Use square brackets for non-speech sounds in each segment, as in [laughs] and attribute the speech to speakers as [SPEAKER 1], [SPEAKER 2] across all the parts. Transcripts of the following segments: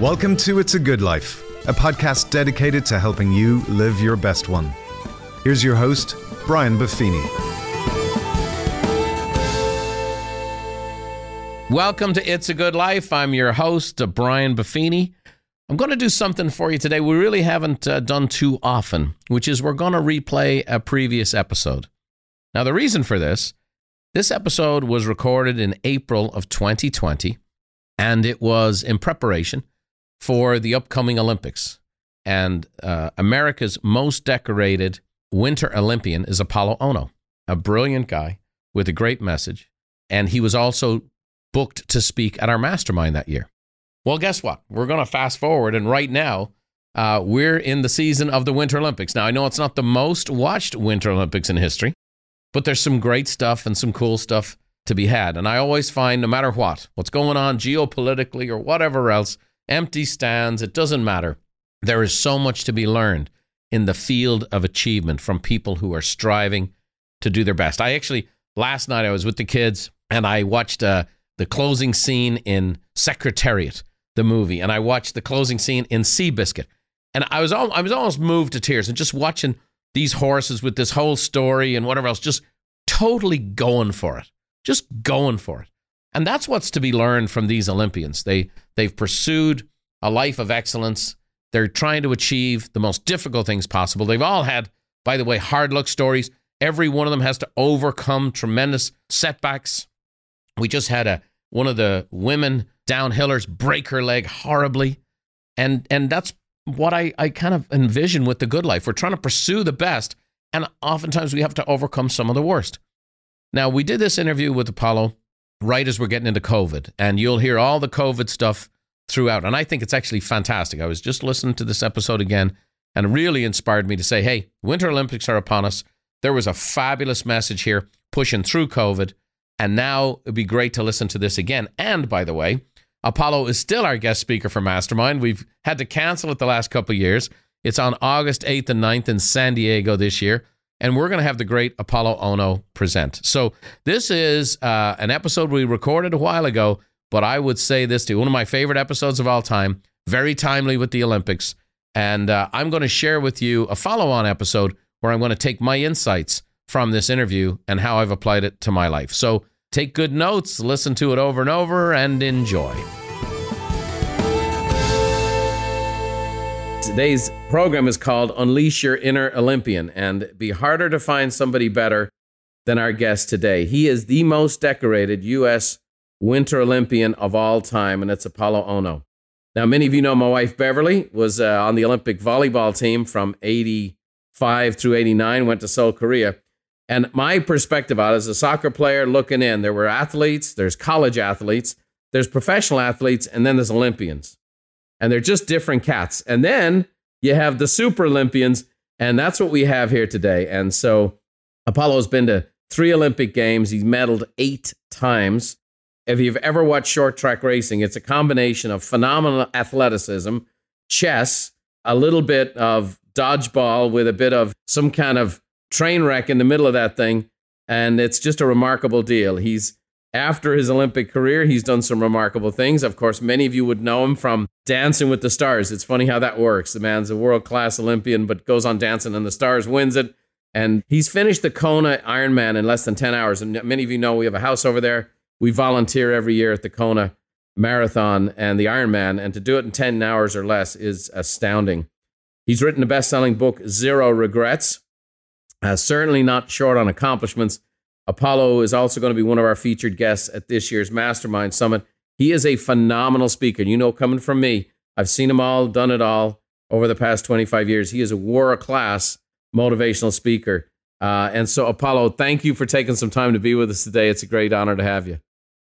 [SPEAKER 1] Welcome to It's a Good Life, a podcast dedicated to helping you live your best one. Here's your host, Brian Buffini.
[SPEAKER 2] Welcome to It's a Good Life. I'm your host, Brian Buffini. I'm going to do something for you today we really haven't uh, done too often, which is we're going to replay a previous episode. Now, the reason for this this episode was recorded in April of 2020, and it was in preparation for the upcoming Olympics. And uh, America's most decorated Winter Olympian is Apolo Ohno, a brilliant guy with a great message. And he was also booked to speak at our mastermind that year. Well, guess what? We're going to fast forward, and right now, uh, we're in the season of the Winter Olympics. Now, I know it's not the most watched Winter Olympics in history, but there's some great stuff and some cool stuff to be had. And I always find, no matter what, what's going on geopolitically or whatever else, empty stands, it doesn't matter. There is so much to be learned in the field of achievement from people who are striving to do their best. I actually, last night, I was with the kids and I watched uh, the closing scene in Secretariat the movie, and I watched the closing scene in Seabiscuit, and I was all, I was almost moved to tears, and just watching these horses with this whole story and whatever else, just totally going for it, just going for it, and that's what's to be learned from these Olympians. They they've pursued a life of excellence. They're trying to achieve the most difficult things possible. They've all had, by the way, hard luck stories. Every one of them has to overcome tremendous setbacks. We just had a one of the women downhillers break her leg horribly. And and that's what I, I kind of envision with the good life. We're trying to pursue the best, and oftentimes we have to overcome some of the worst. Now, we did this interview with Apolo right as we're getting into COVID, and you'll hear all the COVID stuff throughout. And I think it's actually fantastic. I was just listening to this episode again, and really inspired me to say, hey, Winter Olympics are upon us. There was a fabulous message here pushing through COVID. And now it'd be great to listen to this again. And by the way, Apolo is still our guest speaker for Mastermind. We've had to cancel it the last couple of years. It's on August 8th and 9th in San Diego this year. And we're going to have the great Apolo Ohno present. So, this is uh, an episode we recorded a while ago, but I would say this to one of my favorite episodes of all time, very timely with the Olympics. And uh, I'm going to share with you a follow on episode where I'm going to take my insights from this interview and how I've applied it to my life. So, Take good notes, listen to it over and over, and enjoy. Today's program is called Unleash Your Inner Olympian, and be harder to find somebody better than our guest today. He is the most decorated U.S. Winter Olympian of all time, and it's Apolo Ohno. Now, many of you know my wife Beverly was uh, on the Olympic volleyball team from 85 through 89, went to Seoul, Korea. And my perspective on it as a soccer player looking in, there were athletes, there's college athletes, there's professional athletes, and then there's Olympians. And they're just different cats. And then you have the super Olympians, and that's what we have here today. And so Apolo's been to three Olympic Games, he's medaled eight times. If you've ever watched short track racing, it's a combination of phenomenal athleticism, chess, a little bit of dodgeball with a bit of some kind of train wreck in the middle of that thing. And it's just a remarkable deal. He's after his Olympic career, he's done some remarkable things. Of course, many of you would know him from Dancing with the Stars. It's funny how that works. The man's a world class Olympian, but goes on Dancing and the Stars, wins it. And he's finished the Kona Ironman in less than 10 hours. And many of you know we have a house over there. We volunteer every year at the Kona Marathon and the Ironman. And to do it in 10 hours or less is astounding. He's written a best selling book, Zero Regrets uh, certainly not short on accomplishments. Apolo is also going to be one of our featured guests at this year's Mastermind Summit. He is a phenomenal speaker. You know, coming from me, I've seen him all, done it all over the past 25 years. He is a world class motivational speaker. Uh, and so, Apolo, thank you for taking some time to be with us today. It's a great honor to have you.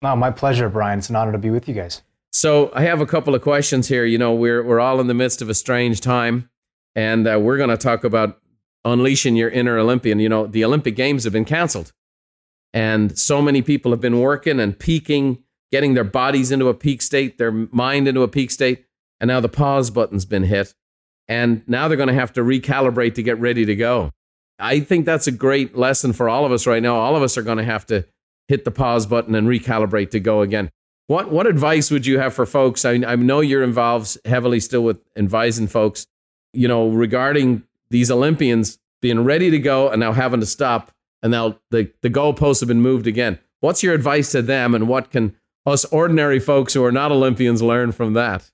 [SPEAKER 3] No, my pleasure, Brian. It's an honor to be with you guys.
[SPEAKER 2] So, I have a couple of questions here. You know, we're we're all in the midst of a strange time, and uh, we're going to talk about unleashing your inner Olympian. You know, the Olympic Games have been canceled. And so many people have been working and peaking, getting their bodies into a peak state, their mind into a peak state. And now the pause button's been hit. And now they're going to have to recalibrate to get ready to go. I think that's a great lesson for all of us right now. All of us are going to have to hit the pause button and recalibrate to go again. What what advice would you have for folks? I, I know you're involved heavily still with advising folks, you know, regarding these Olympians being ready to go and now having to stop, and now the the goalposts have been moved again. What's your advice to them, and what can us ordinary folks who are not Olympians learn from that?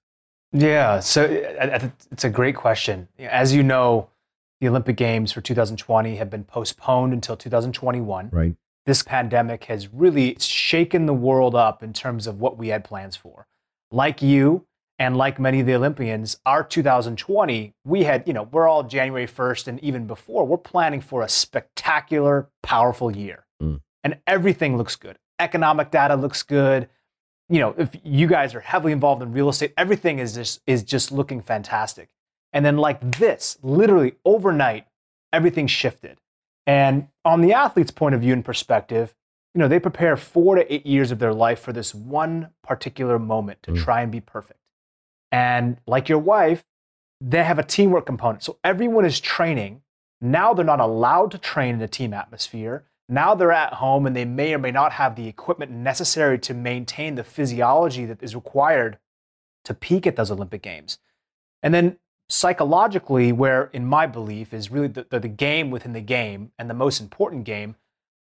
[SPEAKER 3] Yeah, so uh, uh, it's a great question. As you know, the Olympic Games for 2020 have been postponed until 2021.
[SPEAKER 2] Right
[SPEAKER 3] this pandemic has really shaken the world up in terms of what we had plans for. Like you and like many of the Olympians, our 2020, we had, you know, we're all January 1st and even before, we're planning for a spectacular, powerful year. Mm. And everything looks good. Economic data looks good. You know, if you guys are heavily involved in real estate, everything is just is just looking fantastic. And then like this, literally overnight, everything shifted. And on the athlete's point of view and perspective, you know, they prepare four to eight years of their life for this one particular moment to mm. try and be perfect. And like your wife, they have a teamwork component. So everyone is training. Now they're not allowed to train in a team atmosphere. Now they're at home and they may or may not have the equipment necessary to maintain the physiology that is required to peak at those Olympic Games. And then psychologically, where in my belief is really the, the, the, game within the game and the most important game,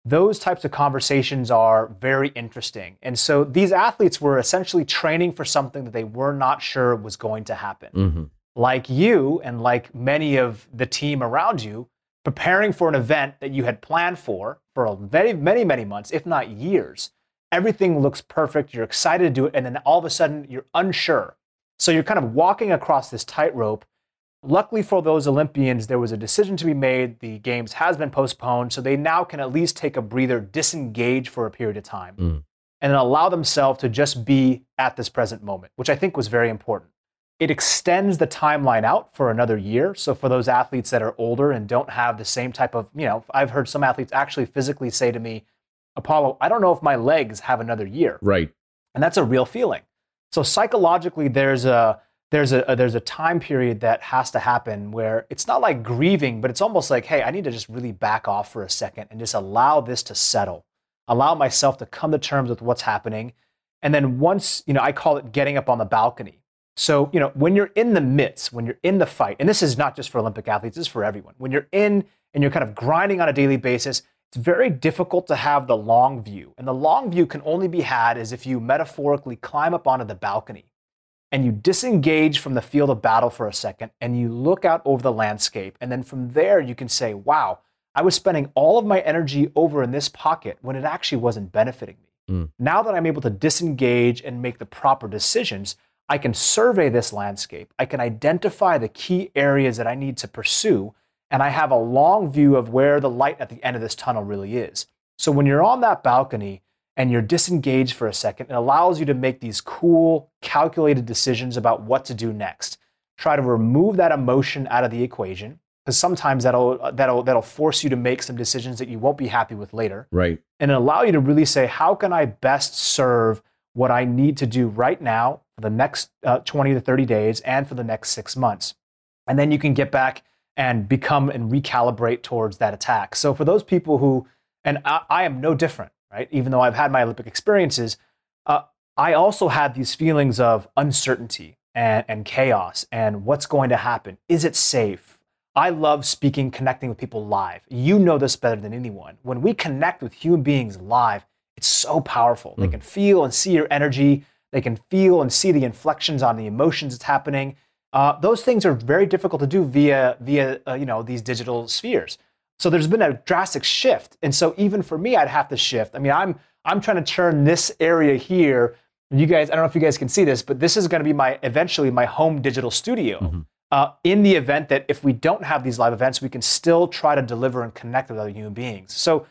[SPEAKER 3] those types of conversations are very interesting. And so these athletes were essentially training for something that they were not sure was going to happen. Mm-hmm. Like you and like many of the team around you, preparing for an event that you had planned for for many, many, many months, if not years. Everything looks perfect. You're excited to do it. And then all of a sudden, you're unsure. So you're kind of walking across this tightrope Luckily for those Olympians, there was a decision to be made. The games has been postponed, so they now can at least take a breather, disengage for a period of time, mm. and allow themselves to just be at this present moment, which I think was very important. It extends the timeline out for another year. So for those athletes that are older and don't have the same type of, you know, I've heard some athletes actually physically say to me, Apolo, I don't know if my legs have another year.
[SPEAKER 2] Right.
[SPEAKER 3] And that's a real feeling. So psychologically, there's a there's a, a, there's a time period that has to happen where it's not like grieving, but it's almost like, hey, I need to just really back off for a second and just allow this to settle, allow myself to come to terms with what's happening, and then once you know, I call it getting up on the balcony. So you know, when you're in the midst, when you're in the fight, and this is not just for Olympic athletes, this is for everyone. When you're in and you're kind of grinding on a daily basis, it's very difficult to have the long view, and the long view can only be had as if you metaphorically climb up onto the balcony and you disengage from the field of battle for a second and you look out over the landscape. And then from there, you can say, wow, I was spending all of my energy over in this pocket when it actually wasn't benefiting me. Mm. Now that I'm able to disengage and make the proper decisions, I can survey this landscape. I can identify the key areas that I need to pursue. And I have a long view of where the light at the end of this tunnel really is. So when you're on that balcony, and you're disengaged for a second, it allows you to make these cool, calculated decisions about what to do next. Try to remove that emotion out of the equation because sometimes that'll that'll that'll force you to make some decisions that you won't be happy with later.
[SPEAKER 2] Right.
[SPEAKER 3] And allow you to really say, how can I best serve what I need to do right now for the next uh, 20 to 30 days and for the next six months, and then you can get back and become and recalibrate towards that attack. So for those people who, and I, I am no different right? Even though I've had my Olympic experiences, uh, I also had these feelings of uncertainty and, and chaos and what's going to happen. Is it safe? I love speaking, connecting with people live. You know this better than anyone. When we connect with human beings live, it's so powerful. Mm. They can feel and see your energy. They can feel and see the inflections on the emotions that's happening. Uh, those things are very difficult to do via via uh, you know these digital spheres. So there's been a drastic shift. And so even for me, I'd have to shift. I mean, I'm I'm trying to turn this area here. You guys, I don't know if you guys can see this, but this is going to be my eventually my home digital studio. Mm-hmm. Uh, in the event that if we don't have these live events, we can still try to deliver and connect with other human beings. So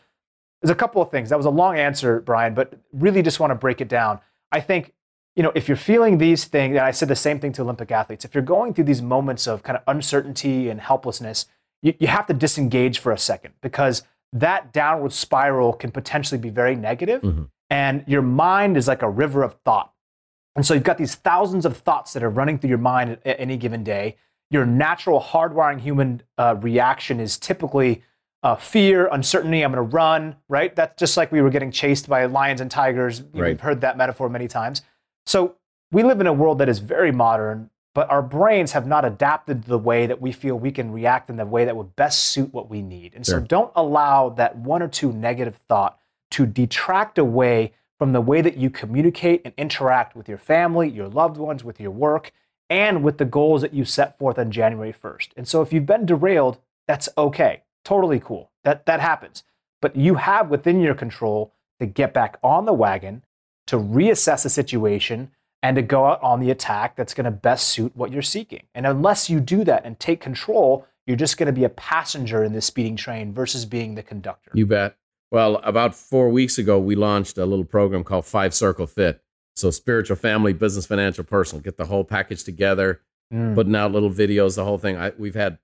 [SPEAKER 3] there's a couple of things. That was a long answer, Brian, but really just want to break it down. I think you know, if you're feeling these things, and I said the same thing to Olympic athletes, if you're going through these moments of kind of uncertainty and helplessness, you, you have to disengage for a second because that downward spiral can potentially be very negative, mm-hmm. and your mind is like a river of thought. And so you've got these thousands of thoughts that are running through your mind at, any given day. Your natural hardwiring human uh, reaction is typically uh, fear, uncertainty. I'm going to run, right? That's just like we were getting chased by lions and tigers.
[SPEAKER 2] Right.
[SPEAKER 3] We've heard that metaphor many times. So we live in a world that is very modern, but our brains have not adapted to the way that we feel we can react in the way that would best suit what we need. And so don't allow that one or two negative thought to detract away from the way that you communicate and interact with your family, your loved ones, with your work, and with the goals that you set forth on January 1st. And so if you've been derailed, that's okay. Totally cool. That that happens. But you have within your control to get back on the wagon, to reassess the situation, and to go out on the attack that's going to best suit what you're seeking. And unless you do that and take control, you're just going to be a passenger in this speeding train versus being the conductor.
[SPEAKER 2] You bet. Well, about four weeks ago, we launched a little program called Five Circle Fit. So, spiritual, family, business, financial, personal. Get the whole package together,
[SPEAKER 3] Mm.
[SPEAKER 2] putting out little videos, the whole thing. I, we've had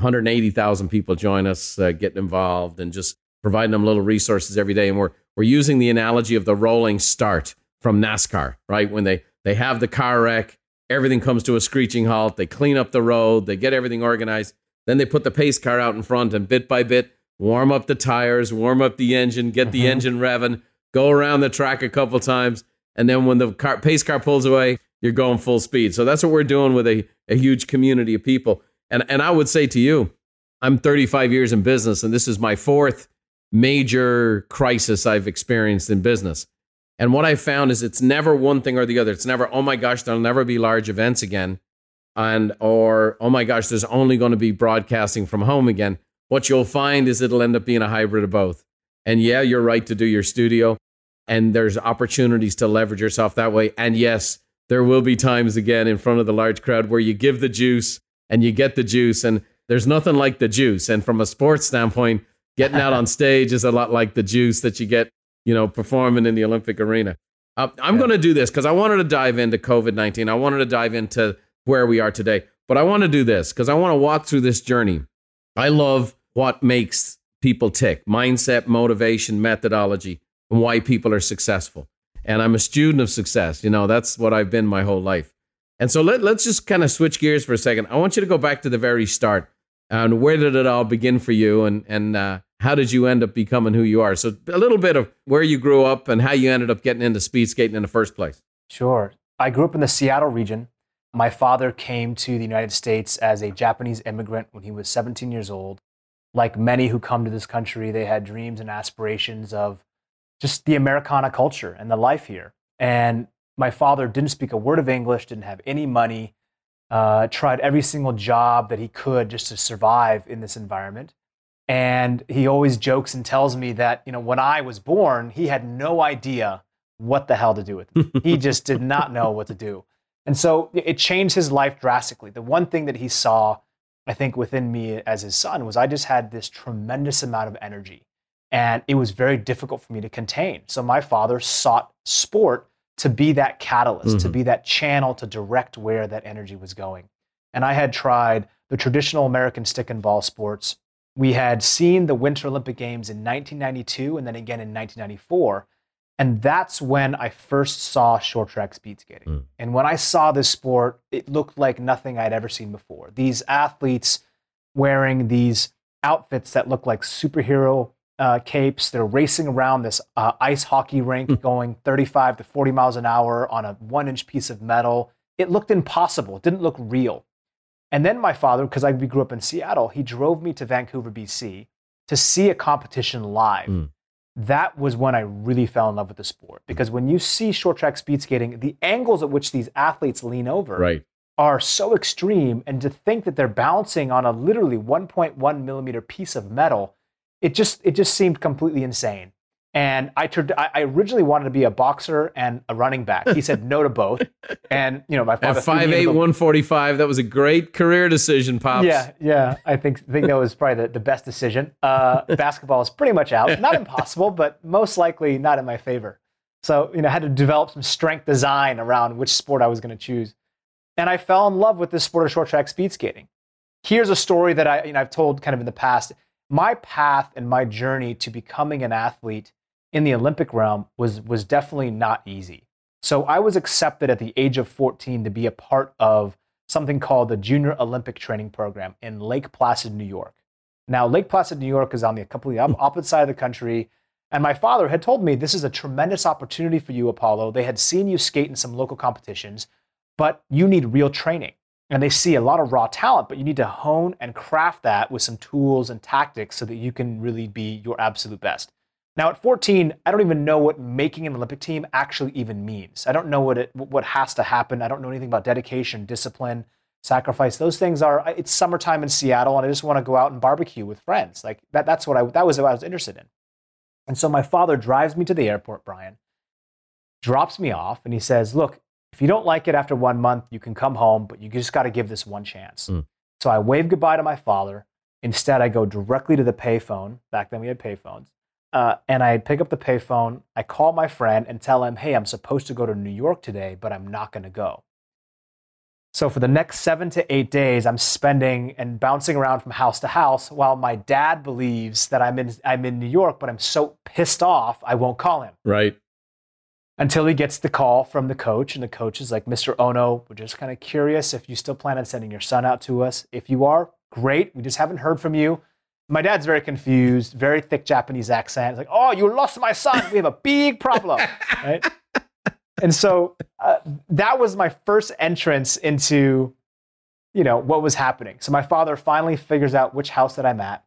[SPEAKER 2] 180,000 people join us, uh, getting involved, and just providing them little resources every day. And we're we're using the analogy of the rolling start from NASCAR, right? When they they have the car wreck, everything comes to a screeching halt. They clean up the road, they get everything organized. Then they put the pace car out in front, and bit by bit, warm up the tires, warm up the engine, get the
[SPEAKER 3] Mhm.
[SPEAKER 2] engine revving, go around the track a couple times, and then when the car, pace car pulls away, you're going full speed. So that's what we're doing with a, a huge community of people. And and I would say to you, I'm 35 years in business, and this is my fourth major crisis I've experienced in business. And what I found is it's never one thing or the other. It's never, oh my gosh, there'll never be large events again. And or oh my gosh, there's only going to be broadcasting from home again. What you'll find is it'll end up being a hybrid of both. And yeah, you're right to do your studio. And there's opportunities to leverage yourself that way. And yes, there will be times again in front of the large crowd where you give the juice and you get the juice. And there's nothing like the juice. And from a sports standpoint, getting out [laughs] on stage is a lot like the juice that you get, you know, performing in the Olympic arena. Uh, I'm
[SPEAKER 3] Yeah.
[SPEAKER 2] going to do this because I wanted to dive into COVID 19. I wanted to dive into where we are today. But I want to do this because I want to walk through this journey. I love what makes people tick mindset, motivation, methodology, and why people are successful. And I'm a student of success. You know, that's what I've been my whole life. And so let, let's just kind of switch gears for a second. I want you to go back to the very start. And where did it all begin for you? And, and uh, how did you end up becoming who you are? So a little bit of where you grew up and how you ended up getting into speed skating in the first place.
[SPEAKER 3] Sure. I grew up in the Seattle region. My father came to the United States as a Japanese immigrant when he was 17 years old. Like many who come to this country, they had dreams and aspirations of just the Americana culture and the life here. And my father didn't speak a word of English, didn't have any money, uh, tried every single job that he could just to survive in this environment. And he always jokes and tells me that, you know, when I was born, he had no idea what the hell to do with me. [laughs] he just did not know what to do. And so it changed his life drastically. The one thing that he saw, I think, within me as his son was I just had this tremendous amount of energy. And it was very difficult for me to contain. So my father sought sport to be that catalyst, to
[SPEAKER 2] Mhm.
[SPEAKER 3] be that channel to direct where that energy was going. And I had tried the traditional American stick and ball sports. We had seen the Winter Olympic Games in 1992 and then again in 1994. And that's when I first saw short track speed skating.
[SPEAKER 2] Mm.
[SPEAKER 3] And when I saw this sport, it looked like nothing I'd ever seen before. These athletes wearing these outfits that look like superhero uh, capes. They're racing around this uh, ice hockey rink going 35 to 40 miles an hour on a one inch piece of metal. It looked impossible. It didn't look real. And then my father, because I we grew up in Seattle, he drove me to Vancouver, BC to see a competition live.
[SPEAKER 2] Mm.
[SPEAKER 3] That was when I really fell in love with the sport. Because when you see short track speed skating, the angles at which these athletes lean over
[SPEAKER 2] Right.
[SPEAKER 3] are so extreme. And to think that they're balancing on a literally 1.1 millimeter piece of metal, it just it just seemed completely insane. And I turned. I originally wanted to be a boxer and a running back. He said no to both. [laughs] And you know, my father
[SPEAKER 2] At
[SPEAKER 3] me into
[SPEAKER 2] 5'8,
[SPEAKER 3] the-
[SPEAKER 2] 145, that was a great career decision, Pops.
[SPEAKER 3] yeah, yeah. I think think that was probably the, the best decision. Uh, [laughs] basketball is pretty much out. Not impossible, but most likely not in my favor. So you know, I had to develop some strength design around which sport I was going to choose, and I fell in love with this sport of short track speed skating. Here's a story that I you know I've told kind of in the past. My path and my journey to becoming an athlete in the Olympic realm was was definitely not easy. So I was accepted at the age of 14 to be a part of something called the Junior Olympic Training Program in Lake Placid, New York. Now, Lake Placid, New York is on the completely hmm. opposite side of the country. And my father had told me this is a tremendous opportunity for you, Apolo. They had seen you skate in some local competitions, but you need real training. And they see a lot of raw talent, but you need to hone and craft that with some tools and tactics so that you can really be your absolute best. Now at 14, I don't even know what making an Olympic team actually even means. I don't know what it what has to happen. I don't know anything about dedication, discipline, sacrifice. Those things are it's summertime in Seattle and I just want to go out and barbecue with friends. Like that that's what I that was what I was interested in. And so my father drives me to the airport, Brian, drops me off and he says, "Look, if you don't like it after 1 month, you can come home, but you just got to give this one chance." Mm. So I wave goodbye to my father. Instead, I go directly to the payphone. Back then we had payphones uh, and I pick up the payphone. I call my friend and tell him, hey, I'm supposed to go to New York today, but I'm not going to go. So for the next seven to eight days, I'm spending and bouncing around from house to house while my dad believes that I'm in, I'm in New York, but I'm so pissed off, I won't call him.
[SPEAKER 2] Right.
[SPEAKER 3] Until he gets the call from the coach, and the coach is like, Mr. Ohno, we're just kind of curious if you still plan on sending your son out to us. If you are, great. We just haven't heard from you my dad's very confused, very thick Japanese accent. It's like, oh, you lost my son. We have a big problem, [laughs] right? And so uh, that was my first entrance into, you know, what was happening. So my father finally figures out which house that I'm at,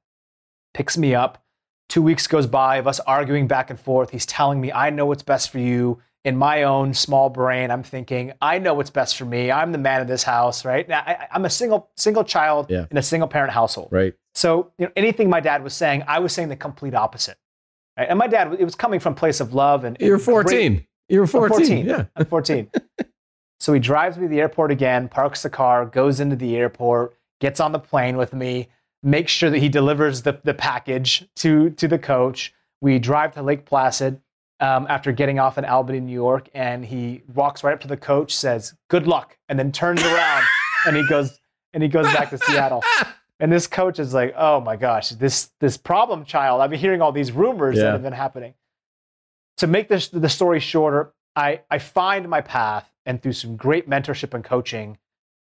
[SPEAKER 3] picks me up. Two weeks goes by of us arguing back and forth. He's telling me, I know what's best for you. In my own small brain, I'm thinking, I know what's best for me. I'm the man of this house, right? Now, I, am a single single child yeah. in a single parent household.
[SPEAKER 2] Right.
[SPEAKER 3] So you know, anything my dad was saying, I was saying the complete opposite. Right? And my dad, it was coming from a place of love. And
[SPEAKER 2] you're 14. Great, you're 14. I'm 14.
[SPEAKER 3] Yeah, I'm 14. [laughs] so he drives me to the airport again, parks the car, goes into the airport, gets on the plane with me, makes sure that he delivers the, the package to to the coach. We drive to Lake Placid. Um, after getting off in Albany, New York, and he walks right up to the coach, says, "Good luck," and then turns around [laughs] and he goes and he goes back to Seattle. [laughs] And this coach is like, oh my gosh, this this problem child. I've been hearing all these rumors yeah. that have been happening. To make this the story shorter, I I find my path, and through some great mentorship and coaching,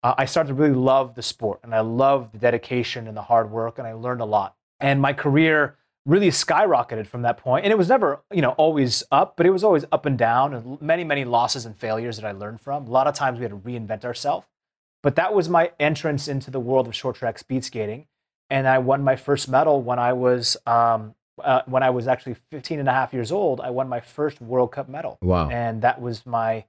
[SPEAKER 3] uh, I started to really love the sport, and I love the dedication and the hard work, and I learned a lot. And my career really skyrocketed from that point. And it was never, you know, always up, but it was always up and down, and many many losses and failures that I learned from. A lot of times we had to reinvent ourselves. But that was my entrance into the world of short track speed skating. And I won my first medal when I was um, uh, when I was actually 15 and a half years old. I won my first World Cup medal.
[SPEAKER 2] Wow!
[SPEAKER 3] And that was my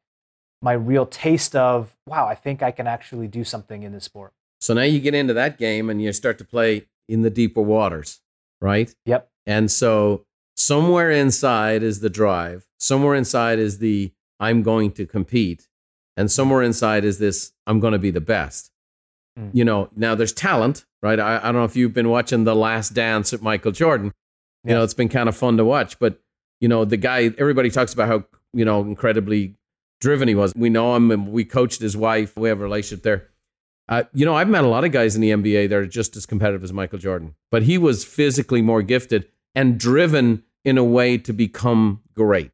[SPEAKER 3] my real taste of wow. I think I can actually do something in this sport.
[SPEAKER 2] So now you get into that game and you start to play in the deeper waters, right?
[SPEAKER 3] Yep.
[SPEAKER 2] And so somewhere inside is the drive. Somewhere inside is the I'm going to compete and somewhere inside is this i'm going to be the best. Mm. you know now there's talent right? I, I, don't know if you've been watching the last dance at michael jordan. You know it's been kind of fun to watch but you know the guy everybody talks about how you know incredibly driven he was. We know him and we coached his wife. We have a relationship there. Uh, you know i've met a lot of guys in the nba that are just as competitive as michael jordan but he was physically more gifted and driven in a way to become great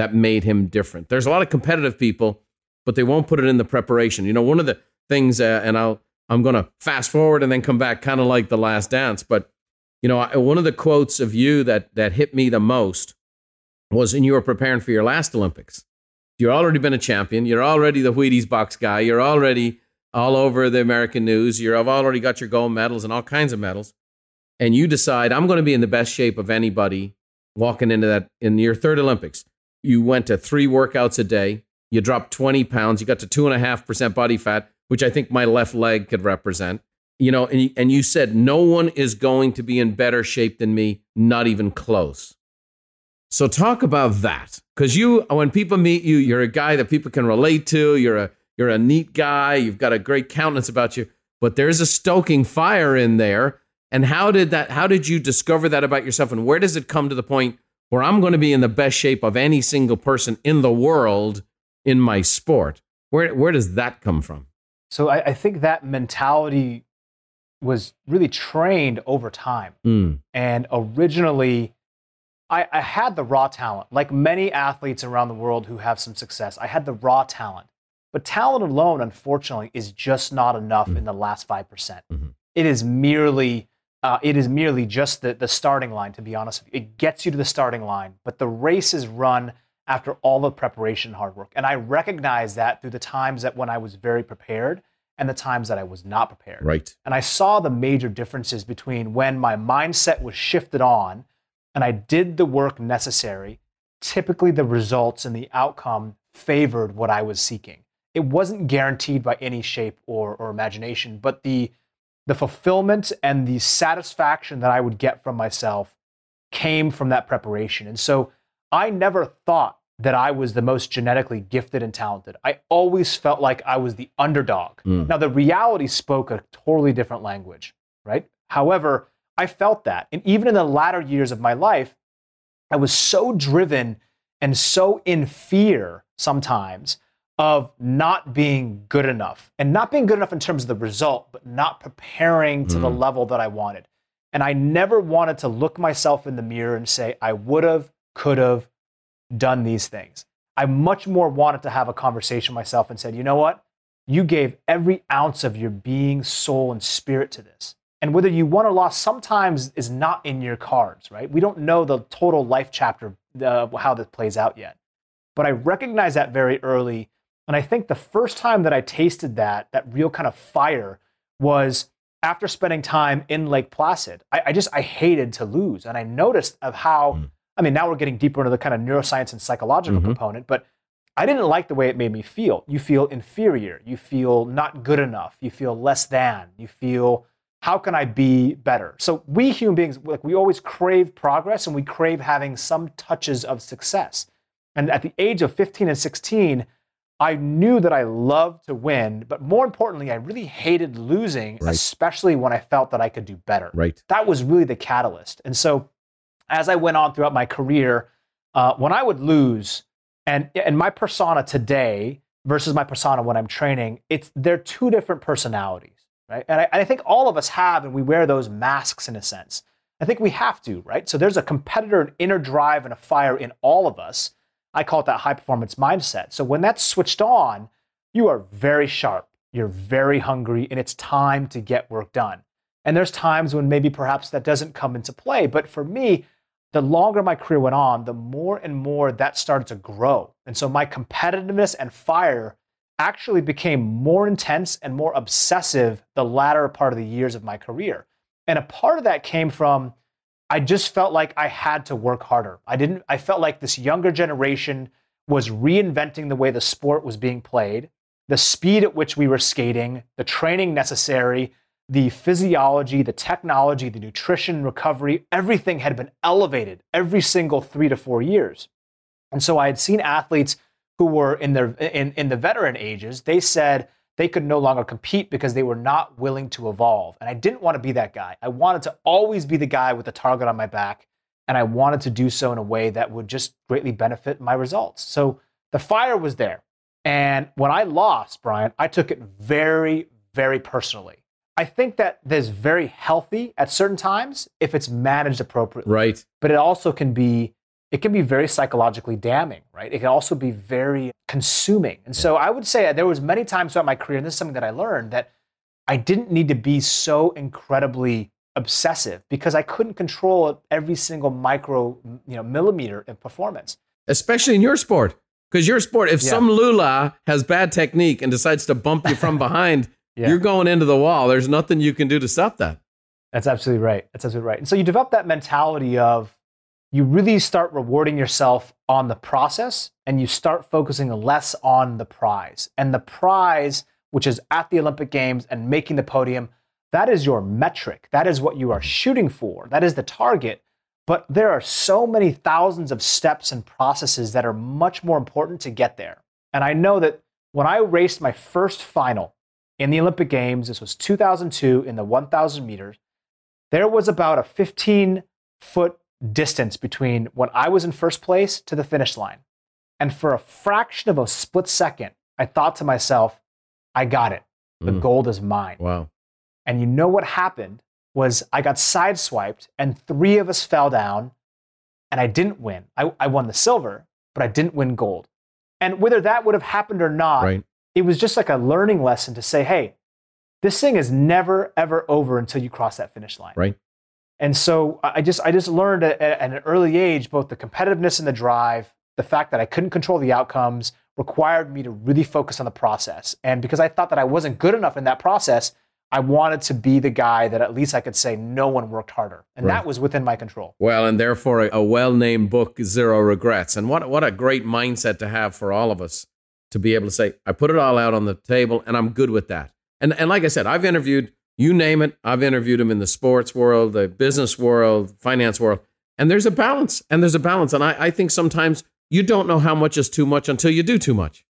[SPEAKER 2] that made him different. There's a lot of competitive people but they won't put it in the preparation. You know, one of the things, uh, and I'll I'm to fast forward and then come back, kind of like the Last Dance. But you know, one of the quotes of you that that hit me the most was when you were preparing for your last Olympics. You've already been a champion. You're already the Wheaties box guy. You're already all over the American news. You've already got your gold medals and all kinds of medals. And you decide, I'm going to be in the best shape of anybody walking into that in your third Olympics. You went to three workouts a day. You dropped 20 pounds. You got to two and a half percent body fat, which I think my left leg could represent. You know, and, and you said no one is going to be in better shape than me, not even close. So talk about that, because you, when people meet you, you're a guy that people can relate to. You're a you're a neat guy. You've got a great countenance about you, but there's a stoking fire in there. And how did that? How did you discover that about yourself? And where does it come to the point where I'm going to be in the best shape of any single person in the world? In my sport. Where where does that come from?
[SPEAKER 3] So I, I think that mentality was really trained over time. Mm. And originally, I, I, had the raw talent. Like many athletes around the world who have some success, I had the raw talent. But talent alone, unfortunately, is just not enough mm. in the last 5%. mm hmm It is merely uh, it is merely just the, the starting line, to be honest with you. It gets you to the starting line, but the race is run after all the preparation and hard work. And I recognize that through the times that when I was very prepared and the times that I was not prepared.
[SPEAKER 2] Right.
[SPEAKER 3] And I saw the major differences between when my mindset was shifted on and I did the work necessary. Typically, the results and the outcome favored what I was seeking. It wasn't guaranteed by any shape or, or imagination, but the the fulfillment and the satisfaction that I would get from myself came from that preparation. And so I never thought that I was the most genetically gifted and talented. I always felt like I was the underdog.
[SPEAKER 2] Mm.
[SPEAKER 3] Now, the reality spoke a totally different language, right? However, I felt that. And even in the latter years of my life, I was so driven and so in fear sometimes of not being good enough and not being good enough in terms of the result, but not preparing to the
[SPEAKER 2] Mm.
[SPEAKER 3] level that I wanted. And I never wanted to look myself in the mirror and say, I would have, could have done these things. I much more wanted to have a conversation myself and said, you know what? You gave every ounce of your being, soul, and spirit to this. And whether you won or lost sometimes is not in your cards, right? We don't know the total life chapter, uh, how this plays out yet. But I recognized that very early. And I think the first time that I tasted that, that real kind of fire, was after spending time in Lake Placid. I, I just, I hated to lose. And I noticed of how,
[SPEAKER 2] Mm.
[SPEAKER 3] I mean, now we're getting deeper into the kind of neuroscience and psychological
[SPEAKER 2] Mhm.
[SPEAKER 3] component, but I didn't like the way it made me feel. You feel inferior. You feel not good enough. You feel less than. You feel, how can I be better? So we human beings, like we always crave progress and we crave having some touches of success. And at the age of 15 and 16, I knew that I loved to win, but more importantly, I really hated losing,
[SPEAKER 2] Right.
[SPEAKER 3] especially when I felt that I could do better
[SPEAKER 2] Right.
[SPEAKER 3] that was really the catalyst. And so, as I went on throughout my career, uh, when I would lose, and and my persona today versus my persona when I'm training, it's they're two different personalities, right? And I, and I think all of us have, and we wear those masks in a sense. I think we have to, right? So there's a competitor, an inner drive, and a fire in all of us. I call it that high performance mindset. So when that's switched on, you are very sharp, you're very hungry, and it's time to get work done. And there's times when maybe perhaps that doesn't come into play. But for me, the longer my career went on, the more and more that started to grow. And so my competitiveness and fire actually became more intense and more obsessive the latter part of the years of my career. And a part of that came from I just felt like I had to work harder. I didn't I felt like this younger generation was reinventing the way the sport was being played, the speed at which we were skating, the training necessary, the physiology, the technology, the nutrition, recovery, everything had been elevated every single 3 to 4 years. And so I had seen athletes who were in their in, in the veteran ages, they said they could no longer compete because they were not willing to evolve. And I didn't want to be that guy. I wanted to always be the guy with the target on my back. And I wanted to do so in a way that would just greatly benefit my results. So the fire was there. And when I lost, Brian, I took it very, very personally. I think that there's very healthy at certain times if it's managed appropriately
[SPEAKER 2] Right.
[SPEAKER 3] but it also can be it can be very psychologically damning right it can also be very consuming and so i would say there was many times throughout my career and this is something that i learned that i didn't need to be so incredibly obsessive because i couldn't control every single micro you know millimeter of performance
[SPEAKER 2] Especially in your sport. Because your sport, if
[SPEAKER 3] Yeah.
[SPEAKER 2] some lula has bad technique and decides to bump you from [laughs] behind,
[SPEAKER 3] Yeah.
[SPEAKER 2] you're going into the wall. There's nothing you can do to stop that.
[SPEAKER 3] That's absolutely right. That's absolutely right. And so you develop that mentality of you really start rewarding yourself on the process and you start focusing less on the prize. And the prize, which is at the Olympic Games and making the podium, that is your metric. That is what you are shooting for. That is the target. But there are so many thousands of steps and processes that are much more important to get there. And I know that when I raced my first final in the Olympic Games, this was 2002 in the 1,000 meters, there was about a 15 foot distance between when I was in first place to the finish line. And for a fraction of a split second, I thought to myself, I got it. The
[SPEAKER 2] Mm.
[SPEAKER 3] gold is mine.
[SPEAKER 2] Wow.
[SPEAKER 3] And you know what happened was I got sideswiped and three of us fell down and I didn't win. I, I won the silver, but I didn't win gold. And whether that would have happened or not,
[SPEAKER 2] Right.
[SPEAKER 3] It was just like a learning lesson to say, hey, this thing is never, ever over until you cross that finish line.
[SPEAKER 2] Right.
[SPEAKER 3] And so I just I just learned at, at an early age both the competitiveness and the drive, the fact that I couldn't control the outcomes required me to really focus on the process. And because I thought that I wasn't good enough in that process, I wanted to be the guy that at least I could say no one worked harder. And right. that was within my control.
[SPEAKER 2] Well, and therefore a, a well-named book Zero Regrets. And what what a great mindset to have for all of us to be able to say I put it all out on the table and I'm good with that. And and like I said, I've interviewed you name it. I've interviewed them in the sports world, the business world, finance world. And there's a balance. And there's a balance. And I, I think sometimes you don't know how much is too much until you do too much.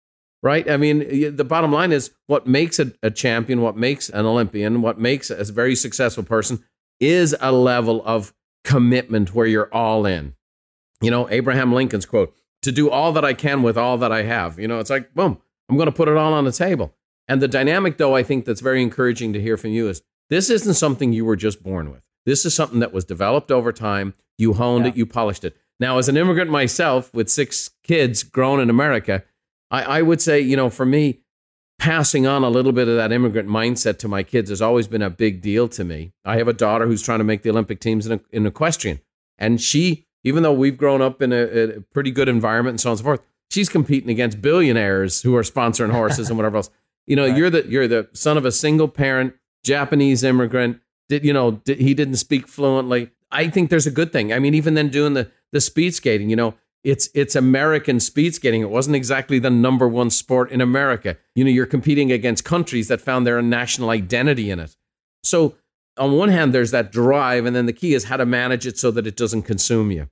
[SPEAKER 2] Right? I mean, the bottom line is what makes a, a champion, what makes an Olympian, what makes a very successful person is a level of commitment where you're all in. You know, Abraham Lincoln's quote, to do all that I can with all that I have. You know, it's like, boom, I'm going to put it all on the table. And the dynamic, though, I think that's very encouraging to hear from you is this isn't something you were just born with. This is something that was developed over time. You honed yeah. it, you polished it. Now, as an immigrant myself with six kids grown in America, I, I would say, you know, for me, passing on a little bit of that immigrant mindset to my kids has always been a big deal to me. I have a daughter who's trying to make the Olympic teams in, in equestrian. And she, even though we've grown up in a, a pretty good environment and so on and so forth, she's competing against billionaires who are sponsoring horses and whatever else. You know, [laughs] right. you're the you're the son of a single parent Japanese immigrant. Did you know did, he didn't speak fluently? I think there's a good thing. I mean, even then doing the the speed skating, you know, it's it's American speed skating. It wasn't exactly the number one sport in America. You know, you're competing against countries that found their national identity in it. So on one hand, there's that drive, and then the key is how to manage it so that it doesn't consume you.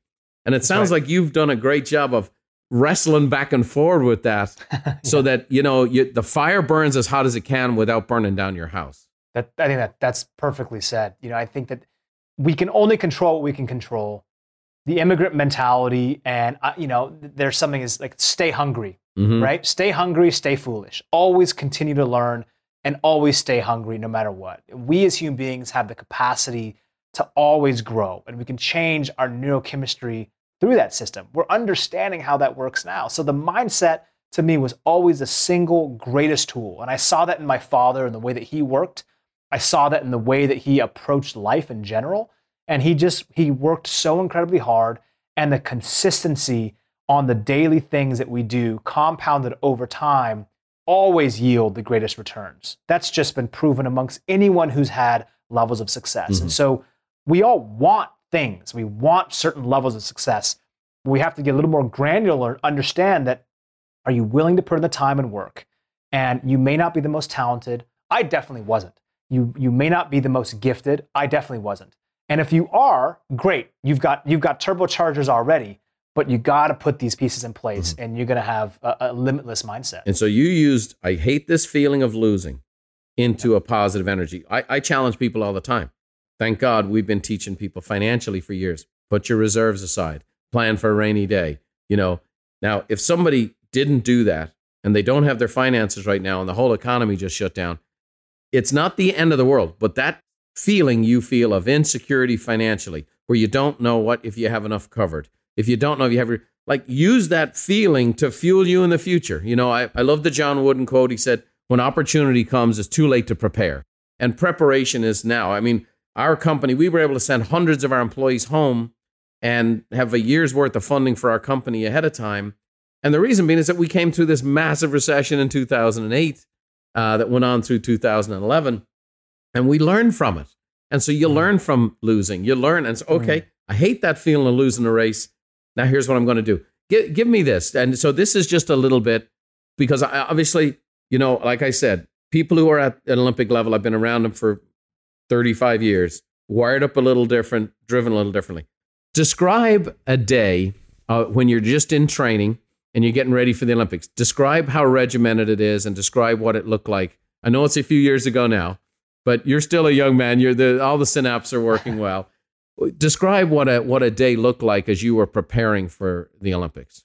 [SPEAKER 2] And it sounds right. like you've done a great job of wrestling back and forward with that [laughs] yeah. so that you know you, the fire burns as hot as it can without burning down your house
[SPEAKER 3] that i think that that's perfectly said you know i think that we can only control what we can control the immigrant mentality and uh, you know there's something is like stay hungry mm-hmm. right stay hungry stay foolish always continue to learn and always stay hungry no matter what we as human beings have the capacity to always grow and we can change our neurochemistry through that system. We're understanding how that works now. So the mindset to me was always the single greatest tool. And I saw that in my father and the way that he worked. I saw that in the way that he approached life in general. And he just, he worked so incredibly hard. And the consistency on the daily things that we do, compounded over time, always yield the greatest returns. That's just been proven amongst anyone who's had levels of success. Mm-hmm. And so we all want things. We want certain levels of success. We have to get a little more granular and understand that are you willing to put in the time and work? And you may not be the most talented. I definitely wasn't. You, you may not be the most gifted. I definitely wasn't. And if you are, great. You've got, you've got turbochargers already, but you got to put these pieces in place mm-hmm. and you're going to have a, a, limitless mindset.
[SPEAKER 2] And so you used, I hate this feeling of losing into a positive energy. I, I challenge people all the time. Thank God we've been teaching people financially for years. Put your reserves aside, plan for a rainy day. You know, now if somebody didn't do that and they don't have their finances right now and the whole economy just shut down, it's not the end of the world, but that feeling you feel of insecurity financially, where you don't know what if you have enough covered, if you don't know if you have your like use that feeling to fuel you in the future. You know, I, I love the John Wooden quote. He said, when opportunity comes, it's too late to prepare. And preparation is now. I mean, our company, we were able to send hundreds of our employees home and have a year's worth of funding for our company ahead of time. And the reason being is that we came through this massive recession in 2008 uh, that went on through 2011, and we learned from it. And so you mm. learn from losing. You learn, and so, okay, mm. I hate that feeling of losing a race. Now here's what I'm going to do. Give, give me this. And so this is just a little bit because I, obviously, you know, like I said, people who are at an Olympic level, I've been around them for 35 years, wired up a little different, driven a little differently. Describe a day uh, when you're just in training and you're getting ready for the Olympics. Describe how regimented it is and describe what it looked like. I know it's a few years ago now, but you're still a young man. You're the, all the synapses are working well. [laughs] Describe what a what a day looked like as you were preparing for the Olympics.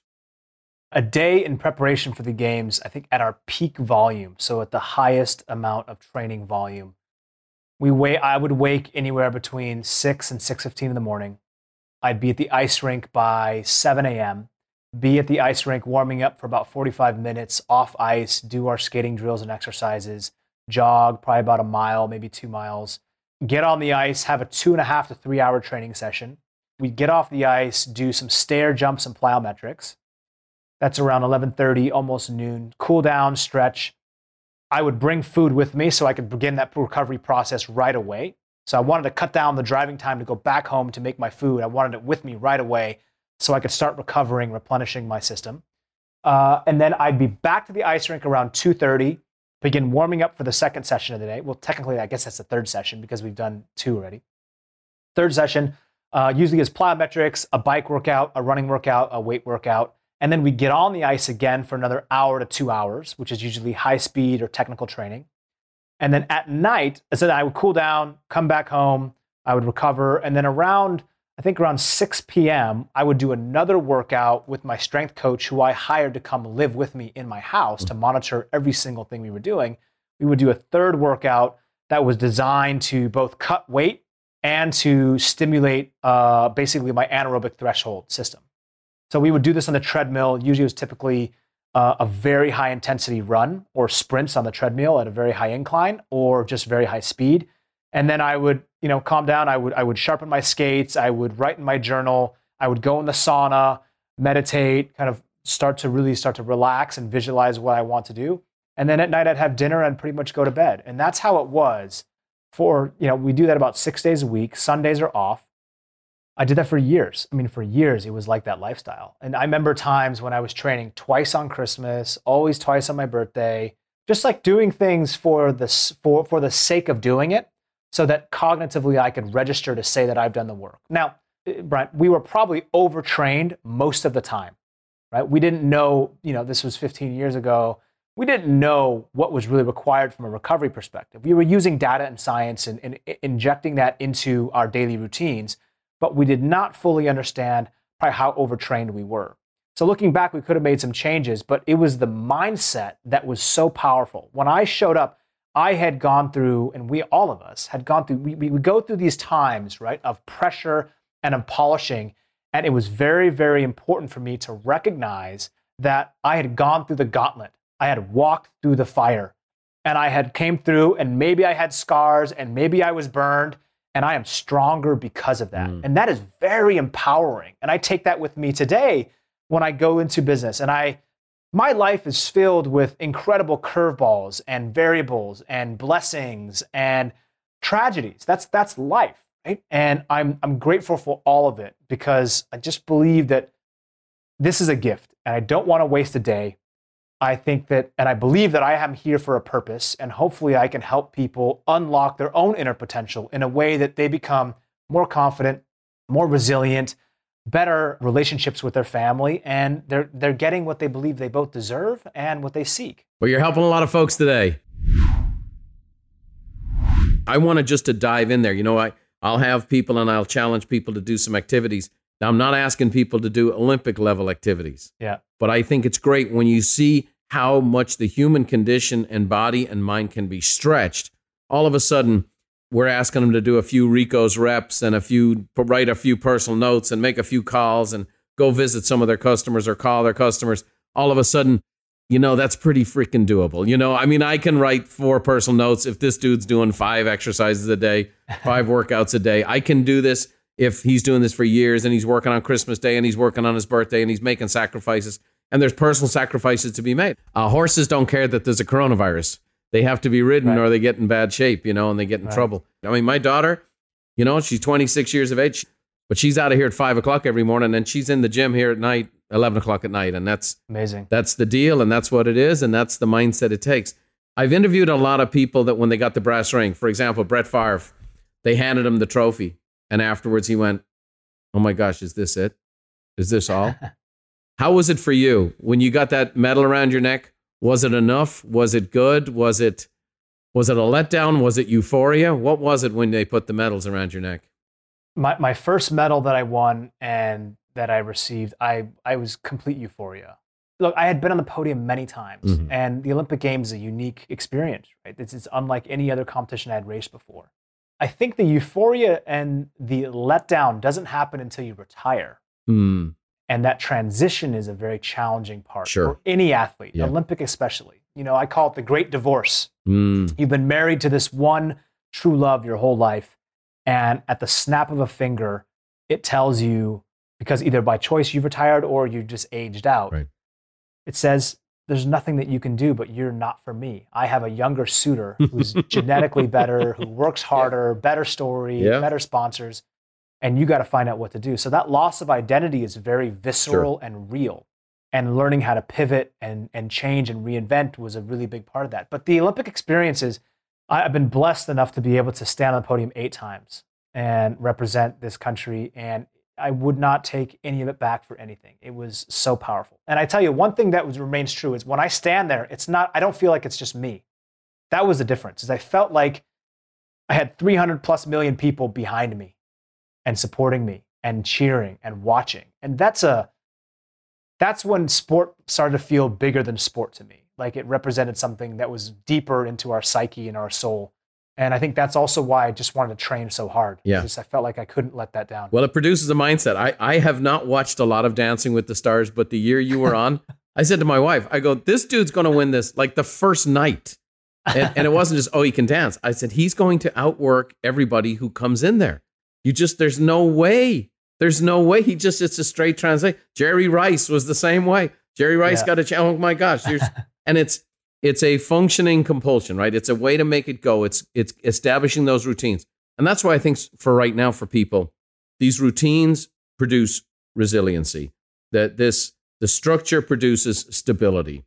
[SPEAKER 3] A day in preparation for the games, I think at our peak volume, so at the highest amount of training volume, we wait. I would wake anywhere between six and six fifteen in the morning. I'd be at the ice rink by seven a.m. Be at the ice rink warming up for about forty-five minutes off ice. Do our skating drills and exercises. Jog probably about a mile, maybe two miles. get on the ice, have a two and a half to three hour training session. We'd get off the ice, do some stair jumps and plyometrics. That's around 11:30, almost noon. Cool down, stretch. I would bring food with me so I could begin that recovery process right away. So I wanted to cut down the driving time to go back home to make my food. I wanted it with me right away so I could start recovering, replenishing my system. Uh, and then I'd be back to the ice rink around 2:30, begin warming up for the second session of the day. Well, technically, I guess that's the third session because we've done two already. Third session uh, usually is plyometrics, a bike workout, a running workout, a weight workout. And then we get on the ice again for another hour to two hours, which is usually high speed or technical training. And then at night, I said I would cool down, come back home, I would recover. And then around, I think around 6 p.m., I would do another workout with my strength coach, who I hired to come live with me in my house to monitor every single thing we were doing. We would do a third workout that was designed to both cut weight and to stimulate uh, basically my anaerobic threshold system. So we would do this on the treadmill. Usually it was typically uh, a very high intensity run or sprints on the treadmill at a very high incline or just very high speed. And then I would, you know, calm down. I would, I would sharpen my skates. I would write in my journal. I would go in the sauna, meditate, kind of start to really start to relax and visualize what I want to do. And then at night I'd have dinner and pretty much go to bed. And that's how it was for, you know, we do that about six days a week. Sundays are off. I did that for years. I mean, for years, it was like that lifestyle. And I remember times when I was training twice on Christmas, always twice on my birthday, just like doing things for the, for, for the sake of doing it so that cognitively I could register to say that I've done the work. Now, eh, Brian, we were probably overtrained most of the time, right? We didn't know, you know, this was 15 years ago. We didn't know what was really required from a recovery perspective. We were using data and science and, and injecting that into our daily routines but we did not fully understand probably how overtrained we were. So looking back, we could have made some changes, but it was the mindset that was so powerful. When I showed up, I had gone through, and we all of us had gone through, we, we go through these times, right, of pressure and of polishing. And it was very, very important for me to recognize that I had gone through the gauntlet. I had walked through the fire and I had came through and maybe I had scars and maybe I was burned and I am stronger because of that. Mm. And that is very empowering. And I take that with me today when I go into business. And I my life is filled with incredible curveballs and variables and blessings and tragedies. That's that's life, right? And I'm I'm grateful for all of it because I just believe that this is a gift and I don't want to waste a day. I think that, and I believe that I am here for a purpose, and hopefully I can help people unlock their own inner potential in a way that they become more confident, more resilient, better relationships with their family, and they're they're getting what they believe they both deserve and what they seek.
[SPEAKER 2] Well, you're helping a lot of folks today. I wanted just to dive in there. You know, I I'll have people and I'll challenge people to do some activities. Now, I'm not asking people to do Olympic level activities.
[SPEAKER 3] Yeah.
[SPEAKER 2] But I think it's great when you see how much the human condition and body and mind can be stretched. All of a sudden, we're asking them to do a few Rico's reps and a few write a few personal notes and make a few calls and go visit some of their customers or call their customers. All of a sudden, you know, that's pretty freaking doable. You know, I mean, I can write four personal notes if this dude's doing five exercises a day, [laughs] five workouts a day. I can do this if he's doing this for years and he's working on Christmas Day and he's working on his birthday and he's making sacrifices and there's personal sacrifices to be made. Uh, horses don't care that there's a coronavirus. They have to be ridden right. or they get in bad shape, you know, and they get in right. trouble. I mean, my daughter, you know, she's 26 years of age, but she's out of here at five o'clock every morning and she's in the gym here at night, 11 o'clock at night. And that's
[SPEAKER 3] amazing.
[SPEAKER 2] That's the deal. And that's what it is. And that's the mindset it takes. I've interviewed a lot of people that when they got the brass ring, for example, Brett Favre, they handed him the trophy. And afterwards he went, Oh my gosh, is this it? Is this all? [laughs] How was it for you when you got that medal around your neck? Was it enough? Was it good? Was it was it a letdown? Was it euphoria? What was it when they put the medals around your neck?
[SPEAKER 3] My my first medal that I won and that I received, I I was complete euphoria. Look, I had been on the podium many times, mm-hmm. and the Olympic Games is a unique experience. Right, it's, it's unlike any other competition I had raced before. I think the euphoria and the letdown doesn't happen until you retire.
[SPEAKER 2] Mm.
[SPEAKER 3] And that transition is a very challenging part
[SPEAKER 2] sure.
[SPEAKER 3] for any athlete, yeah. Olympic especially. You know, I call it the great divorce. Mm. You've been married to this one true love your whole life, And at the snap of a finger, it tells you because either by choice you've retired or you just aged out.
[SPEAKER 2] Right.
[SPEAKER 3] It says there's nothing that you can do, but you're not for me. I have a younger suitor who's [laughs] genetically better, who works harder, better story,
[SPEAKER 2] Yeah.
[SPEAKER 3] better sponsors, and you got to find out what to do. So that loss of identity is very visceral and real. And learning how to pivot and, and change and reinvent was a really big part of that. But the Olympic experiences, I've been blessed enough to be able to stand on the podium eight times and represent this country. And I would not take any of it back for anything. It was so powerful. And I tell you, one thing that was, remains true is when I stand there, it's not, I don't feel like it's just me. That was the difference, is I felt like I had 300 plus million people behind me and supporting me and cheering and watching. And that's a, that's when sport started to feel bigger than sport to me. Like it represented something that was deeper into our psyche and our soul. And I think that's also why I just wanted to train so hard.
[SPEAKER 2] Yeah.
[SPEAKER 3] Just, I felt like I couldn't let that down.
[SPEAKER 2] Well, it produces a mindset. I, I have not watched a lot of Dancing with the Stars, but the year you were on, [laughs] I said to my wife, I go, this dude's going to win this like the first night. And, and it wasn't just, oh, he can dance. I said, he's going to outwork everybody who comes in there. You just, there's no way. There's no way. He just, it's a straight translate. Jerry Rice was the same way. Jerry Rice
[SPEAKER 3] Yeah.
[SPEAKER 2] got a, ch- oh my gosh. There's, [laughs] and it's, it's a functioning compulsion, right? It's a way to make it go. It's, it's establishing those routines. And that's why I think for right now, for people, these routines produce resiliency. That this the structure produces stability,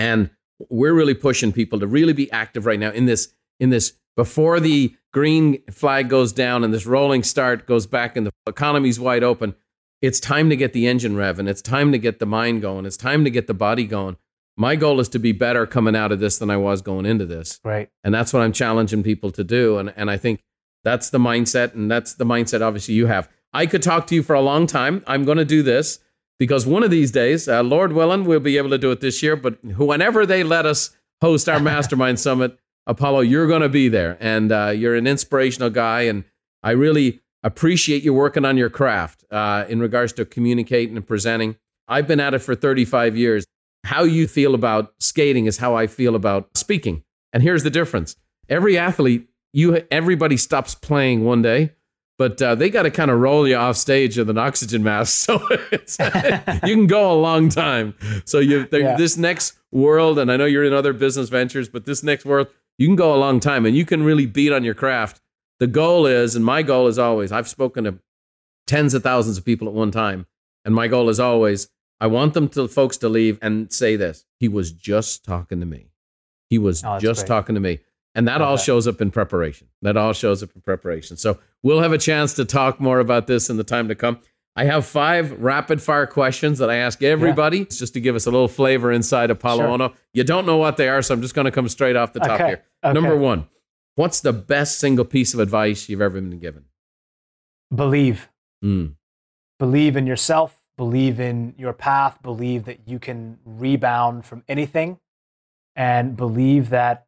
[SPEAKER 2] and we're really pushing people to really be active right now in this in this before the green flag goes down and this rolling start goes back and the economy's wide open. It's time to get the engine revving. It's time to get the mind going. It's time to get the body going. My goal is to be better coming out of this than I was going into this.
[SPEAKER 3] Right.
[SPEAKER 2] And that's what I'm challenging people to do. And, and I think that's the mindset. And that's the mindset, obviously, you have. I could talk to you for a long time. I'm going to do this because one of these days, uh, Lord willing, we'll be able to do it this year. But whenever they let us host our [laughs] mastermind summit, Apolo, you're going to be there. And uh, you're an inspirational guy. And I really appreciate you working on your craft uh, in regards to communicating and presenting. I've been at it for 35 years. How you feel about skating is how I feel about speaking. And here's the difference. Every athlete, you everybody stops playing one day, but uh, they got to kind of roll you off stage with an oxygen mask, [laughs] so it's, you can go a long time. So you
[SPEAKER 3] Yeah.
[SPEAKER 2] this next world, and I know you're in other business ventures, but this next world, you can go a long time, and you can really beat on your craft. The goal is, and my goal is always, I've spoken to tens of thousands of people at one time, and my goal is always, I want them to folks to leave and say this: He was just talking to me. He was
[SPEAKER 3] Oh,
[SPEAKER 2] just
[SPEAKER 3] great.
[SPEAKER 2] talking to me. And that
[SPEAKER 3] Love
[SPEAKER 2] all
[SPEAKER 3] that.
[SPEAKER 2] shows up in preparation. That all shows up in preparation. So we'll have a chance to talk more about this in the time to come. I have five rapid fire questions that I ask everybody It's just to give us a little flavor inside Apolo
[SPEAKER 3] Sure.
[SPEAKER 2] Ohno. You don't know what they are, so I'm just going to come straight off the top
[SPEAKER 3] Okay.
[SPEAKER 2] here.
[SPEAKER 3] Okay.
[SPEAKER 2] Number one, what's the best single piece of advice you've ever been given?
[SPEAKER 3] Believe.
[SPEAKER 2] Mm,
[SPEAKER 3] Believe in yourself. Believe in your path. Believe that you can rebound from anything. And believe that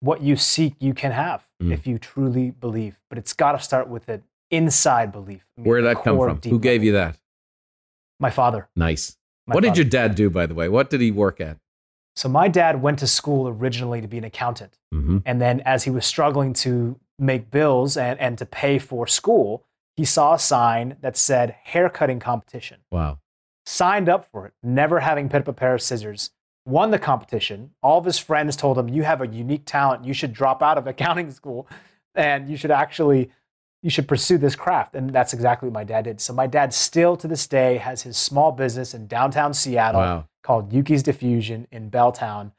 [SPEAKER 3] what you seek, you can have
[SPEAKER 2] Mm.
[SPEAKER 3] if you truly believe. But it's got to start with an inside belief. I mean,
[SPEAKER 2] where did that come from? Who gave
[SPEAKER 3] level.
[SPEAKER 2] you that?
[SPEAKER 3] My father.
[SPEAKER 2] Nice.
[SPEAKER 3] My
[SPEAKER 2] what did your dad do, by the way? What did he work at?
[SPEAKER 3] So my dad went to school originally to be an accountant.
[SPEAKER 2] hmm
[SPEAKER 3] And then as he was struggling to make bills and, and to pay for school, he saw a sign that said haircutting competition.
[SPEAKER 2] Wow.
[SPEAKER 3] Signed up for it, never having picked up a pair of scissors, won the competition. All of his friends told him, You have a unique talent. You should drop out of accounting [laughs] school and you should actually you should pursue this craft. And that's exactly what my dad did. So my dad still to this day has his small business in downtown Seattle
[SPEAKER 2] Wow.
[SPEAKER 3] called Yuki's Diffusion in Belltown.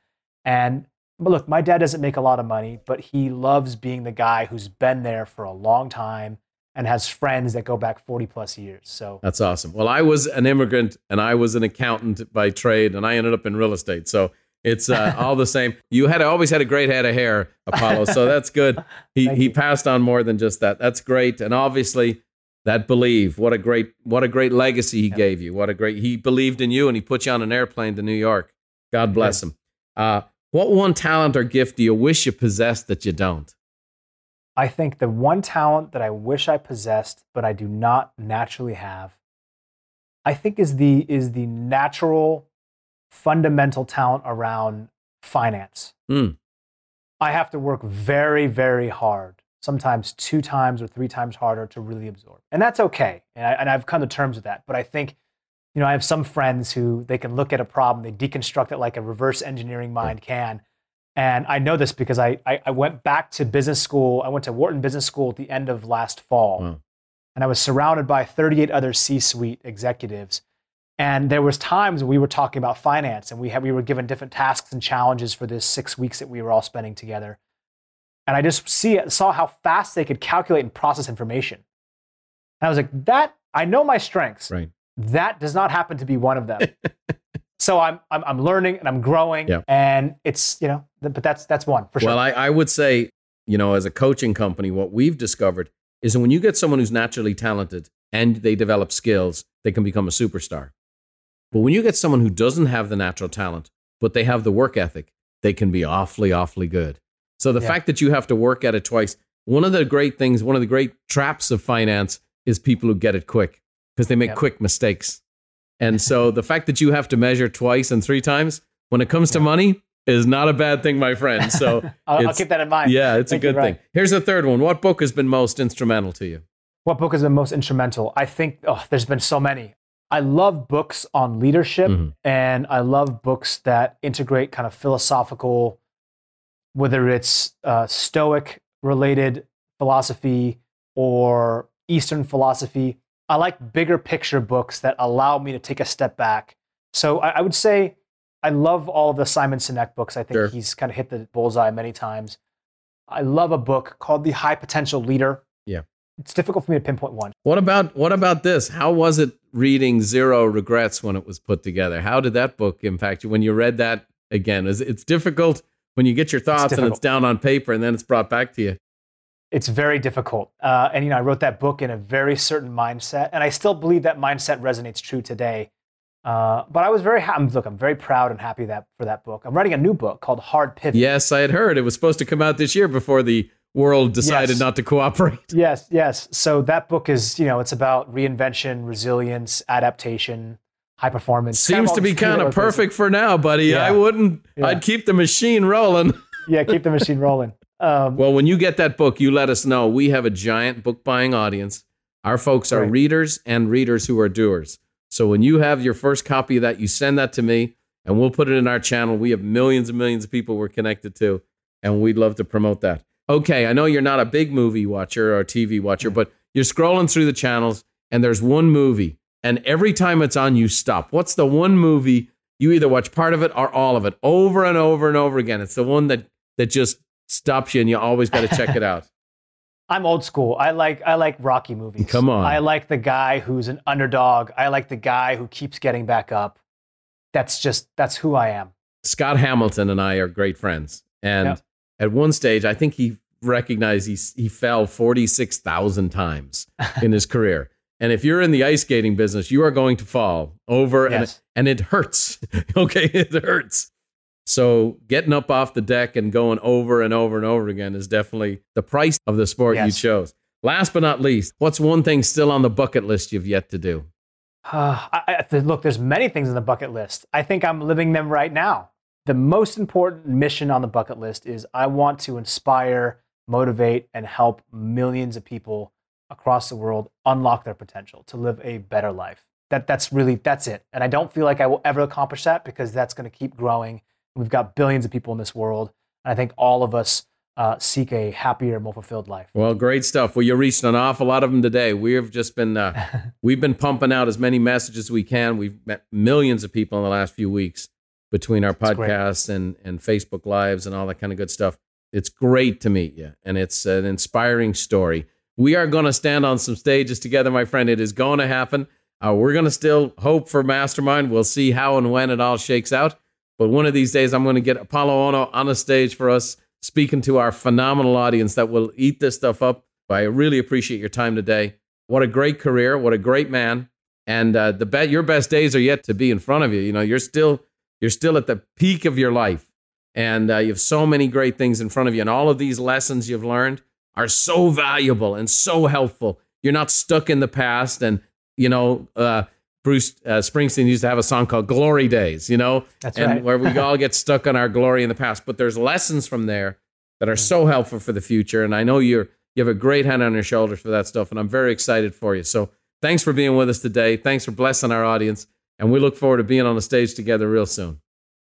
[SPEAKER 3] And but look, my dad doesn't make a lot of money, but he loves being the guy who's been there for a long time and has friends that go back 40 plus years. So
[SPEAKER 2] That's awesome. Well, I was an immigrant and I was an accountant by trade, and I ended up in real estate. So it's uh, all the same. You had always had a great head of hair, Apolo. So that's good. [laughs] He he passed on more than just that. That's great. And obviously, that believe. What a great what a great legacy he
[SPEAKER 3] Yeah.
[SPEAKER 2] gave you. What a great he believed in you, and he put you on an airplane to New York. God bless him. Uh, what one talent or gift do you wish you possessed that you don't?
[SPEAKER 3] I think the one talent that I wish I possessed, but I do not naturally have, I think is the is the natural fundamental talent around finance.
[SPEAKER 2] Hmm.
[SPEAKER 3] I have to work very, very hard sometimes two times or three times harder to really absorb. And that's okay. And, I, and I've come to terms with that. But I think, you know, I have some friends who they can look at a problem, they deconstruct it like a reverse engineering mind can. And I know this because I, I, I went back to business school. I went to Wharton Business School at the end of last fall.
[SPEAKER 2] Wow.
[SPEAKER 3] And I was surrounded by 38 other C suite executives. And there was times we were talking about finance and we, had, we were given different tasks and challenges for this six weeks that we were all spending together. And I just see, saw how fast they could calculate and process information. And I was like, that, I know my strengths.
[SPEAKER 2] Right.
[SPEAKER 3] That does not happen to be one of them. [laughs] so I'm, I'm, I'm learning and I'm growing.
[SPEAKER 2] Yeah.
[SPEAKER 3] And it's, you know, but that's, that's one for sure.
[SPEAKER 2] Well, I, I would say, you know, as a coaching company, what we've discovered is that when you get someone who's naturally talented and they develop skills, they can become a superstar. But when you get someone who doesn't have the natural talent, but they have the work ethic, they can be awfully, awfully good. So the
[SPEAKER 3] Yeah.
[SPEAKER 2] fact that you have to work at it twice, one of the great things, one of the great traps of finance is people who get it quick because they make
[SPEAKER 3] Yep.
[SPEAKER 2] quick mistakes. And so [laughs] the fact that you have to measure twice and three times when it comes to money is not a bad thing, my friend. [laughs] So
[SPEAKER 3] I'll, I'll keep that in mind.
[SPEAKER 2] yeah, it's a
[SPEAKER 3] Thank you,
[SPEAKER 2] good thing. Here's the third one. What book has been most instrumental to you?
[SPEAKER 3] What book has been most instrumental? I think oh, there's been so many. I love books on leadership
[SPEAKER 2] Mhm.
[SPEAKER 3] and I love books that integrate kind of philosophical, whether it's uh, Stoic related philosophy or Eastern philosophy. I like bigger picture books that allow me to take a step back. So I, I would say I love all the Simon Sinek books. I think
[SPEAKER 2] Sure.
[SPEAKER 3] he's kind of hit the bullseye many times. I love a book called The High Potential Leader.
[SPEAKER 2] Yeah.
[SPEAKER 3] It's difficult for me to pinpoint one.
[SPEAKER 2] What about what about this? How was it reading Zero Regrets when it was put together? How did that book impact you when you read that again? Is it's difficult when you get your thoughts and it's down on paper and then it's brought back to you.
[SPEAKER 3] It's very difficult. Uh, and, you know, I wrote that book in a very certain mindset. And I still believe that mindset resonates true today. Uh, but I was very happy. Look, I'm very proud and happy that for that book. I'm writing a new book called Hard Pivot.
[SPEAKER 2] Yes, I had heard it was supposed to come out this year before the world decided
[SPEAKER 3] Yes.
[SPEAKER 2] not to cooperate. [laughs]
[SPEAKER 3] Yes, yes. So that book is, you know, it's about reinvention, resilience, adaptation, high performance.
[SPEAKER 2] Seems to be kind of perfect for now, buddy.
[SPEAKER 3] Yeah.
[SPEAKER 2] I wouldn't.
[SPEAKER 3] Yeah.
[SPEAKER 2] I'd keep the machine rolling. [laughs]
[SPEAKER 3] Yeah, keep the machine rolling. Um,
[SPEAKER 2] Well, when you get that book, you let us know. We have a giant book buying audience. Our folks are
[SPEAKER 3] Right.
[SPEAKER 2] readers and readers who are doers. So when you have your first copy of that, you send that to me and we'll put it in our channel. We have millions and millions of people we're connected to, and we'd love to promote that. Okay, I know you're not a big movie watcher or TV watcher, but you're scrolling through the channels and there's one movie, and every time it's on, you stop. What's the one movie you either watch part of it or all of it over and over and over again? It's the one that that just stops you and you always got to check it out. [laughs]
[SPEAKER 3] I'm old school. I like I like Rocky movies.
[SPEAKER 2] Come on.
[SPEAKER 3] I like the guy who's an underdog. I like the guy who keeps getting back up. That's just that's who I am.
[SPEAKER 2] Scott Hamilton and I are great friends. And
[SPEAKER 3] Yeah.
[SPEAKER 2] At one stage, I think he recognized he, he fell 46,000 times [laughs] in his career. And if you're in the ice skating business, you are going to fall over
[SPEAKER 3] Yes.
[SPEAKER 2] and, and it hurts. [laughs] okay, it hurts. So getting up off the deck and going over and over and over again is definitely the price of the sport you chose. Last but not least, what's one thing still on the bucket list you've yet to do?
[SPEAKER 3] Uh, [sighs] I, I, look, there's many things on the bucket list. I think I'm living them right now. The most important mission on the bucket list is I want to inspire, motivate, and help millions of people across the world unlock their potential to live a better life. That, that's really that's it. And I don't feel like I will ever accomplish that because that's going to keep growing. We've got billions of people in this world, and I think all of us uh, seek a happier, more fulfilled life.
[SPEAKER 2] Well, great stuff. Well, you reached an awful lot of them today. We've just been uh, [laughs] we've been pumping out as many messages as we can. We've met millions of people in the last few weeks between our podcasts and and Facebook lives and all that kind of good stuff. It's great to meet you, and it's an inspiring story. We are going to stand on some stages together, my friend. It is going to happen. Uh, we're going to still hope for Mastermind. We'll see how and when it all shakes out. But one of these days, I'm going to get Apolo Ohno on a stage for us, speaking to our phenomenal audience that will eat this stuff up. But I really appreciate your time today. What a great career! What a great man! And uh, the bet your best days are yet to be in front of you. You know, you're still you're still at the peak of your life, and uh, you have so many great things in front of you. And all of these lessons you've learned are so valuable and so helpful. You're not stuck in the past, and you know. Uh, Bruce uh, Springsteen used to have a song called "Glory Days," you know,
[SPEAKER 3] That's
[SPEAKER 2] and
[SPEAKER 3] right.
[SPEAKER 2] where we [laughs] all get stuck on our glory in the past. But there's lessons from there that are so helpful for the future. And I know you're You have a great hand on your shoulders for that stuff, and I'm very excited for you. So thanks for being with us today. Thanks for blessing our audience, and we look forward to being on the stage together real soon.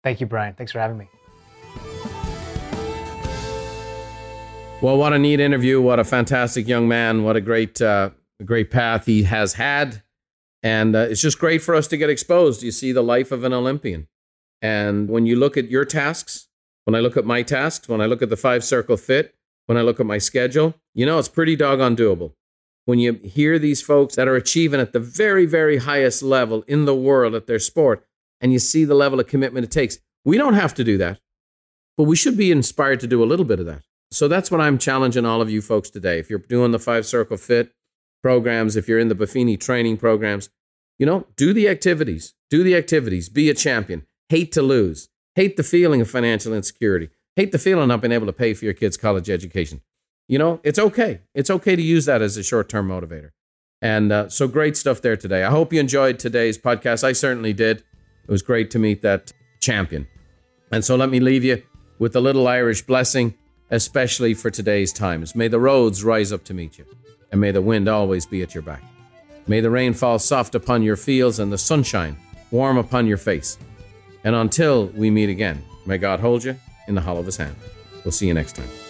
[SPEAKER 3] Thank you, Brian. Thanks for having me.
[SPEAKER 2] Well, what a neat interview! What a fantastic young man! What a great, uh, great path he has had, and uh, it's just great for us to get exposed. You see the life of an Olympian, and when you look at your tasks, when I look at my tasks, when I look at the five circle fit, when I look at my schedule, you know, it's pretty doggone doable. When you hear these folks that are achieving at the very, very highest level in the world at their sport, and you see the level of commitment it takes, we don't have to do that, but we should be inspired to do a little bit of that. So that's what I'm challenging all of you folks today. If you're doing the five circle fit programs, if you're in the Buffini training programs, you know, do the activities, do the activities, be a champion, hate to lose, hate the feeling of financial insecurity hate the feeling of not being able to pay for your kid's college education. You know, it's okay. It's okay to use that as a short term motivator. And uh, so great stuff there today. I hope you enjoyed today's podcast. I certainly did. It was great to meet that champion. And so let me leave you with a little Irish blessing, especially for today's times. May the roads rise up to meet you, and may the wind always be at your back. May the rain fall soft upon your fields and the sunshine warm upon your face. And until we meet again, may God hold you in the hollow of his hand. We'll see you next time.